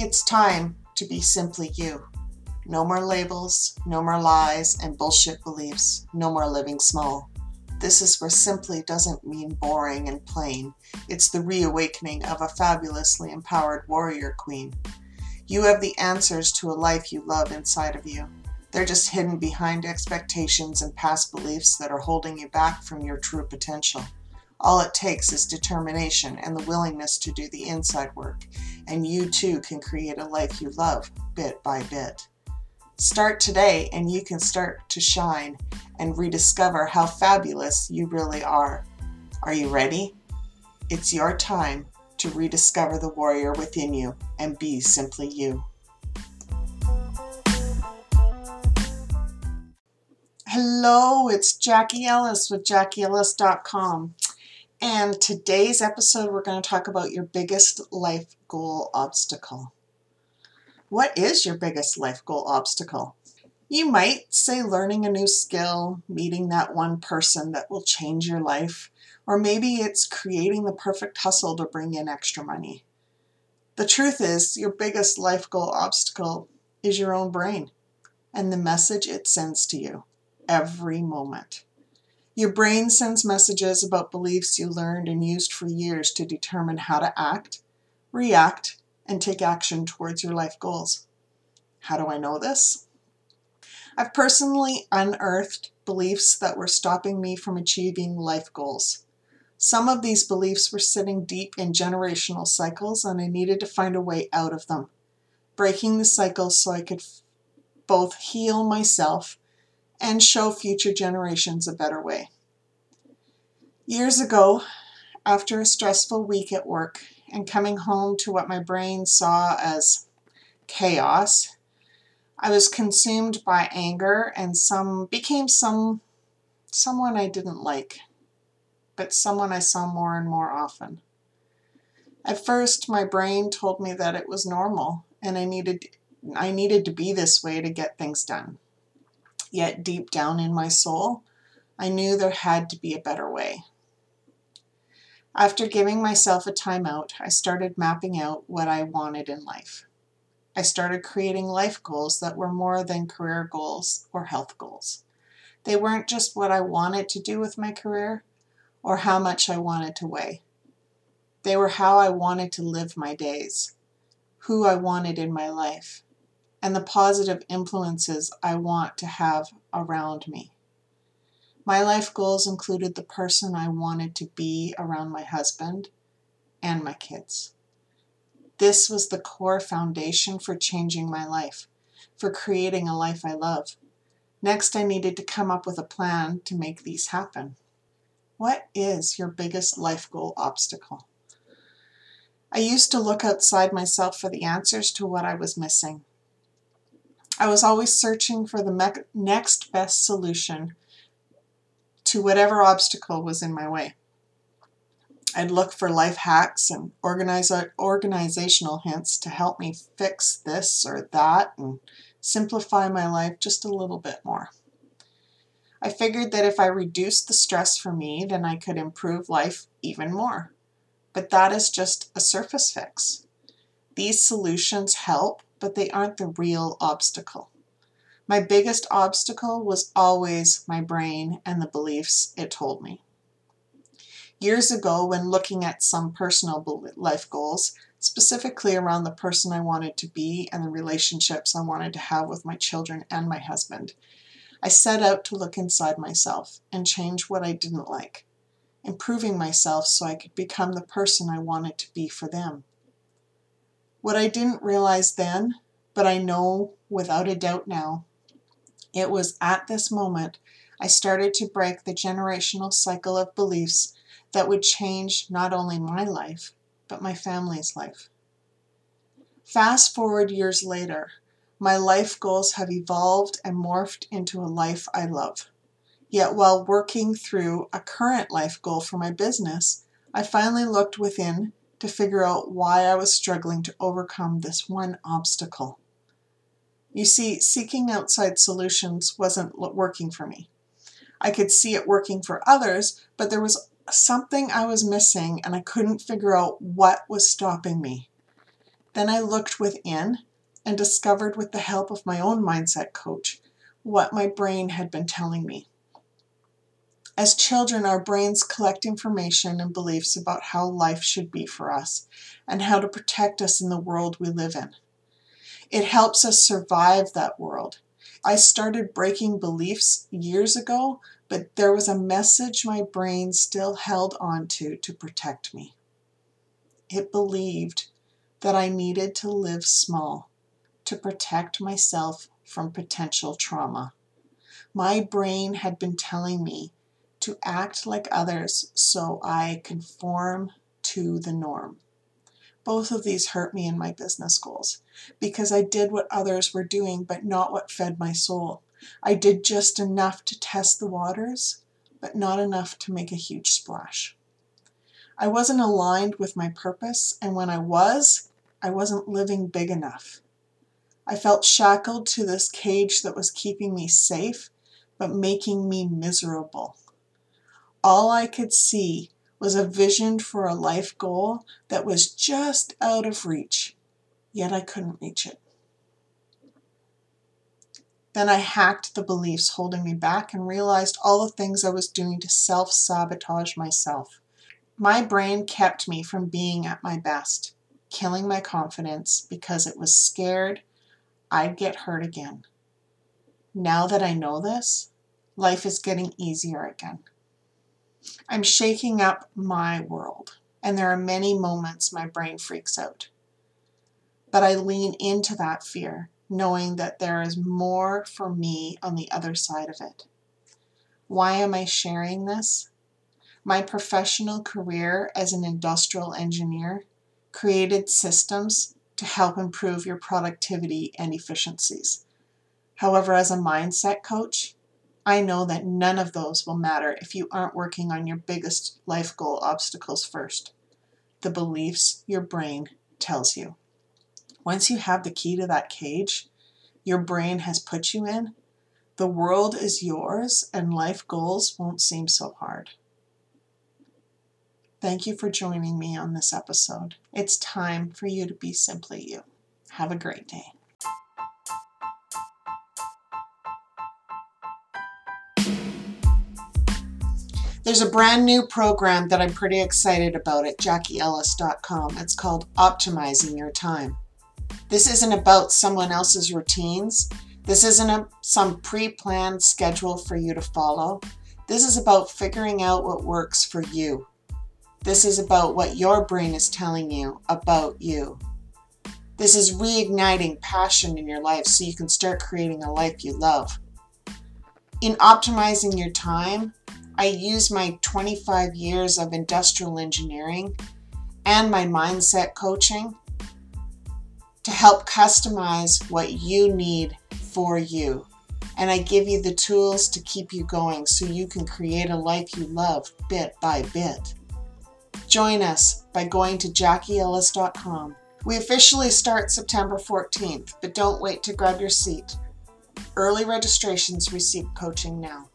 It's time to be simply you. No more labels, no more lies and bullshit beliefs, no more living small. This is where simply doesn't mean boring and plain. It's the reawakening of a fabulously empowered warrior queen. You have the answers to a life you love inside of you. They're just hidden behind expectations and past beliefs that are holding you back from your true potential. All it takes is determination and the willingness to do the inside work, and you too can create a life you love bit by bit. Start today, and you can start to shine and rediscover how fabulous you really are. Are you ready? It's your time to rediscover the warrior within you and be simply you. Hello, it's Jackie Ellis with JackieEllis.com. And today's episode, we're going to talk about your biggest life goal obstacle. What is your biggest life goal obstacle? You might say learning a new skill, meeting that one person that will change your life, or maybe it's creating the perfect hustle to bring in extra money. The truth is, your biggest life goal obstacle is your own brain and the message it sends to you every moment. Your brain sends messages about beliefs you learned and used for years to determine how to act, react, and take action towards your life goals. How do I know this? I've personally unearthed beliefs that were stopping me from achieving life goals. Some of these beliefs were sitting deep in generational cycles, and I needed to find a way out of them, breaking the cycles so I could both heal myself and show future generations a better way. Years ago, after a stressful week at work and coming home to what my brain saw as chaos, I was consumed by anger and some became some someone I didn't like, but someone I saw more and more often. At first, my brain told me that it was normal and I needed I needed to be this way to get things done. Yet deep down in my soul, I knew there had to be a better way. After giving myself a timeout, I started mapping out what I wanted in life. I started creating life goals that were more than career goals or health goals. They weren't just what I wanted to do with my career or how much I wanted to weigh. They were how I wanted to live my days, who I wanted in my life, and the positive influences I want to have around me. My life goals included the person I wanted to be around my husband and my kids. This was the core foundation for changing my life, for creating a life I love. Next, I needed to come up with a plan to make these happen. What is your biggest life goal obstacle? I used to look outside myself for the answers to what I was missing. I was always searching for the next best solution to whatever obstacle was in my way. I'd look for life hacks and organizational hints to help me fix this or that and simplify my life just a little bit more. I figured that if I reduced the stress for me, then I could improve life even more. But that is just a surface fix. These solutions help, but they aren't the real obstacle. My biggest obstacle was always my brain and the beliefs it told me. Years ago, when looking at some personal life goals, specifically around the person I wanted to be and the relationships I wanted to have with my children and my husband, I set out to look inside myself and change what I didn't like, improving myself so I could become the person I wanted to be for them. What I didn't realize then, but I know without a doubt now, it was at this moment I started to break the generational cycle of beliefs that would change not only my life, but my family's life. Fast forward years later, my life goals have evolved and morphed into a life I love. Yet while working through a current life goal for my business, I finally looked within to figure out why I was struggling to overcome this one obstacle. You see, seeking outside solutions wasn't working for me. I could see it working for others, but there was something I was missing and I couldn't figure out what was stopping me. Then I looked within and discovered with the help of my own mindset coach what my brain had been telling me. As children, our brains collect information and beliefs about how life should be for us and how to protect us in the world we live in. It helps us survive that world. I started breaking beliefs years ago, but there was a message my brain still held on to to protect me. It believed that I needed to live small to protect myself from potential trauma. My brain had been telling me to act like others so I conform to the norm. Both of these hurt me in my business goals because I did what others were doing, but not what fed my soul. I did just enough to test the waters, but not enough to make a huge splash. I wasn't aligned with my purpose, and when I was, I wasn't living big enough. I felt shackled to this cage that was keeping me safe, but making me miserable. All I could see was a vision for a life goal that was just out of reach, yet I couldn't reach it. Then I hacked the beliefs holding me back and realized all the things I was doing to self sabotage myself. My brain kept me from being at my best, killing my confidence because it was scared I'd get hurt again. Now that I know this, life is getting easier again. I'm shaking up my world, and there are many moments my brain freaks out. But I lean into that fear, knowing that there is more for me on the other side of it. Why am I sharing this? My professional career as an industrial engineer created systems to help improve your productivity and efficiencies. However, as a mindset coach, I know that none of those will matter if you aren't working on your biggest life goal obstacles first the beliefs your brain tells you. Once you have the key to that cage your brain has put you in, the world is yours and life goals won't seem so hard. Thank you for joining me on this episode. It's time for you to be simply you. Have a great day. There's a brand new program that I'm pretty excited about at JackieEllis.com. It's called Optimizing Your Time. This isn't about someone else's routines. This isn't a, some pre planned schedule for you to follow. This is about figuring out what works for you. This is about what your brain is telling you about you. This is reigniting passion in your life so you can start creating a life you love. In optimizing your time, I use my 25 years of industrial engineering and my mindset coaching to help customize what you need for you. And I give you the tools to keep you going so you can create a life you love bit by bit. Join us by going to JackieEllis.com. We officially start September 14th, but don't wait to grab your seat. Early registrations receive coaching now.